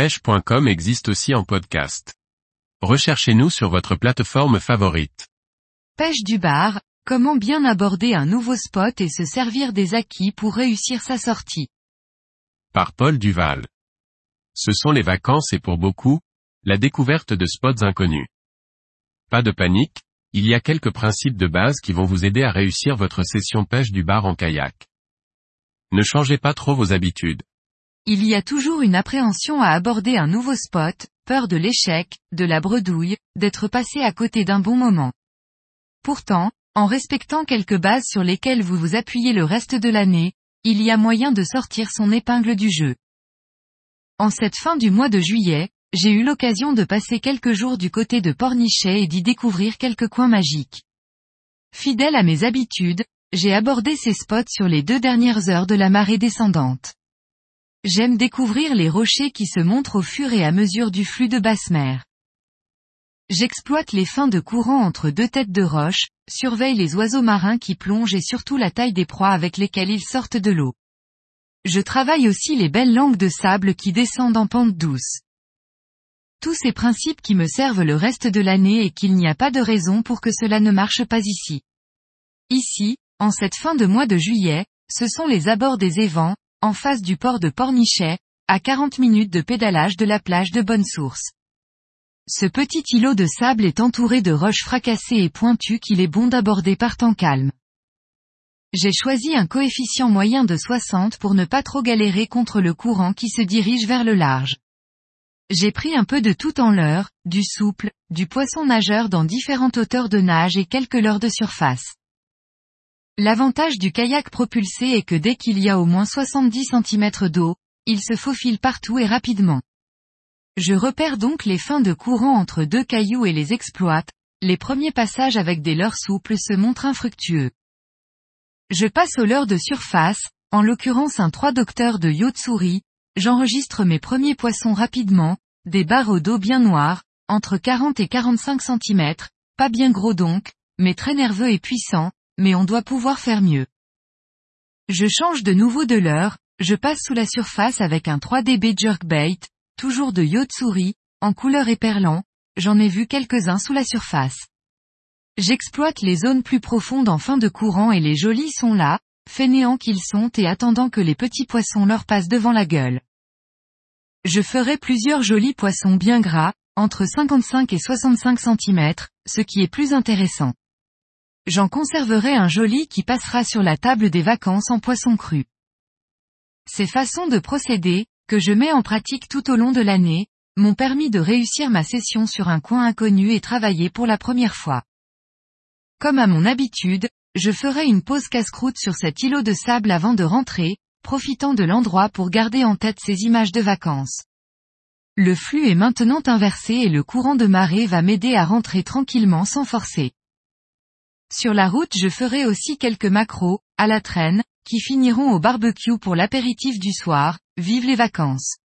pêche.com existe aussi en podcast. Recherchez-nous sur votre plateforme favorite. Pêche du bar, comment bien aborder un nouveau spot et se servir des acquis pour réussir sa sortie? Par Paul Duval. Ce sont les vacances et pour beaucoup, la découverte de spots inconnus. Pas de panique, il y a quelques principes de base qui vont vous aider à réussir votre session pêche du bar en kayak. Ne changez pas trop vos habitudes. Il y a toujours une appréhension à aborder un nouveau spot, peur de l'échec, de la bredouille, d'être passé à côté d'un bon moment. Pourtant, en respectant quelques bases sur lesquelles vous vous appuyez le reste de l'année, il y a moyen de sortir son épingle du jeu. En cette fin du mois de juillet, j'ai eu l'occasion de passer quelques jours du côté de Pornichet et d'y découvrir quelques coins magiques. Fidèle à mes habitudes, j'ai abordé ces spots sur les deux dernières heures de la marée descendante. J'aime découvrir les rochers qui se montrent au fur et à mesure du flux de basse mer. J'exploite les fins de courant entre deux têtes de roche, surveille les oiseaux marins qui plongent et surtout la taille des proies avec lesquelles ils sortent de l'eau. Je travaille aussi les belles langues de sable qui descendent en pente douce. Tous ces principes qui me servent le reste de l'année et qu'il n'y a pas de raison pour que cela ne marche pas ici. Ici, en cette fin de mois de juillet, ce sont les abords des évents, en face du port de Pornichet, à 40 minutes de pédalage de la plage de Bonne Source. Ce petit îlot de sable est entouré de roches fracassées et pointues qu'il est bon d'aborder par temps calme. J'ai choisi un coefficient moyen de 60 pour ne pas trop galérer contre le courant qui se dirige vers le large. J'ai pris un peu de tout en l'heure, du souple, du poisson nageur dans différentes hauteurs de nage et quelques leurres de surface. L'avantage du kayak propulsé est que dès qu'il y a au moins 70 cm d'eau, il se faufile partout et rapidement. Je repère donc les fins de courant entre deux cailloux et les exploite, les premiers passages avec des leurres souples se montrent infructueux. Je passe aux leurres de surface, en l'occurrence un 3 docteur de Yotsuri, j'enregistre mes premiers poissons rapidement, des barreaux d'eau bien noirs, entre 40 et 45 cm, pas bien gros donc, mais très nerveux et puissants, mais on doit pouvoir faire mieux. Je change de nouveau de l'heure, je passe sous la surface avec un 3DB jerkbait, toujours de Yotsuri, en couleur éperlant, j'en ai vu quelques-uns sous la surface. J'exploite les zones plus profondes en fin de courant et les jolis sont là, fainéants qu'ils sont et attendant que les petits poissons leur passent devant la gueule. Je ferai plusieurs jolis poissons bien gras, entre 55 et 65 cm, ce qui est plus intéressant j'en conserverai un joli qui passera sur la table des vacances en poisson cru. Ces façons de procéder, que je mets en pratique tout au long de l'année, m'ont permis de réussir ma session sur un coin inconnu et travailler pour la première fois. Comme à mon habitude, je ferai une pause casse-croûte sur cet îlot de sable avant de rentrer, profitant de l'endroit pour garder en tête ces images de vacances. Le flux est maintenant inversé et le courant de marée va m'aider à rentrer tranquillement sans forcer. Sur la route je ferai aussi quelques macros, à la traîne, qui finiront au barbecue pour l'apéritif du soir, vive les vacances.